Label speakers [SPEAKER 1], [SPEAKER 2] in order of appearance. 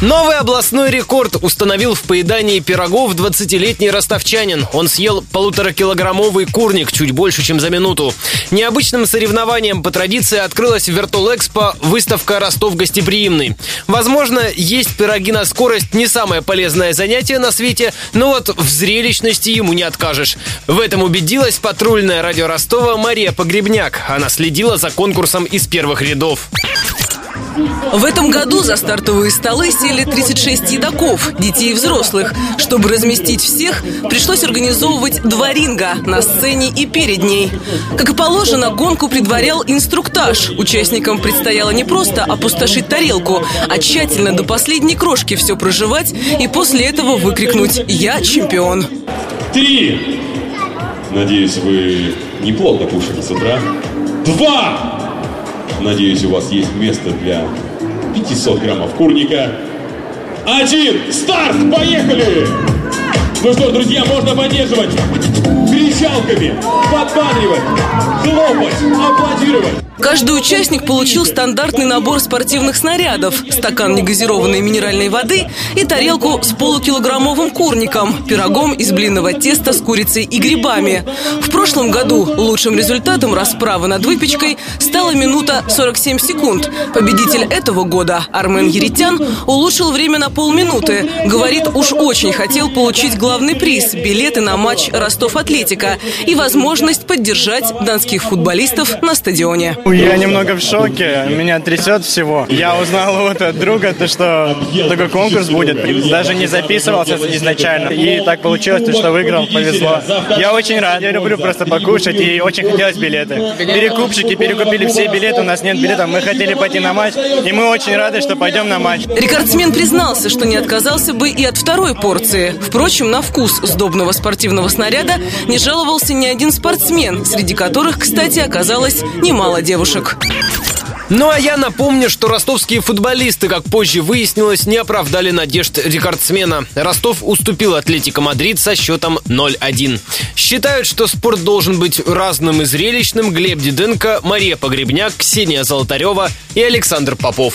[SPEAKER 1] Новый областной рекорд установил в поедании пирогов 20-летний ростовчанин. Он съел полуторакилограммовый курник чуть больше, чем за минуту. Необычным соревнованием по традиции открылась в выставка «Ростов гостеприимный». Возможно, есть пироги на скорость не самое полезное занятие на свете, но вот в зрелищности ему не откажешь. В этом убедилась патрульная радио Ростова Мария Погребняк. Она следила за конкурсом из первых рядов.
[SPEAKER 2] В этом году за стартовые столы сели 36 едоков, детей и взрослых. Чтобы разместить всех, пришлось организовывать два ринга на сцене и перед ней. Как и положено, гонку предварял инструктаж. Участникам предстояло не просто опустошить тарелку, а тщательно до последней крошки все проживать и после этого выкрикнуть «Я чемпион!».
[SPEAKER 3] Три! Надеюсь, вы неплохо кушали с утра. Два! Надеюсь, у вас есть место для 500 граммов курника. Один! Старт! Поехали! Ну что, друзья, можно поддерживать кричалками, подбадривать, хлопать, аплодировать.
[SPEAKER 2] Каждый участник получил стандартный набор спортивных снарядов, стакан негазированной минеральной воды и тарелку с полукилограммовым курником, пирогом из блинного теста с курицей и грибами. В прошлом году лучшим результатом расправы над выпечкой стала минута 47 секунд. Победитель этого года, Армен Еритян, улучшил время на полминуты. Говорит, уж очень хотел получить главный приз – билеты на матч «Ростов-Атлетика» и возможность поддержать донских футболистов на стадионе.
[SPEAKER 4] Я немного в шоке, меня трясет всего. Я узнал вот от друга, то, что такой конкурс будет. Даже не записывался изначально. И так получилось, что выиграл, повезло. Я очень рад, я люблю просто покушать и очень хотелось билеты. Перекупщики перекупили все билеты, у нас нет билетов, мы хотели пойти на матч, и мы очень рады, что пойдем на матч.
[SPEAKER 2] Рекордсмен признался, что не отказался бы и от второй порции. Впрочем, на вкус сдобного спортивного снаряда не жаловался ни один спортсмен, среди которых, кстати, оказалось немало девушек.
[SPEAKER 1] Ну а я напомню, что ростовские футболисты, как позже выяснилось, не оправдали надежд рекордсмена. Ростов уступил Атлетико Мадрид со счетом 0-1. Считают, что спорт должен быть разным и зрелищным Глеб Диденко, Мария Погребняк, Ксения Золотарева и Александр Попов.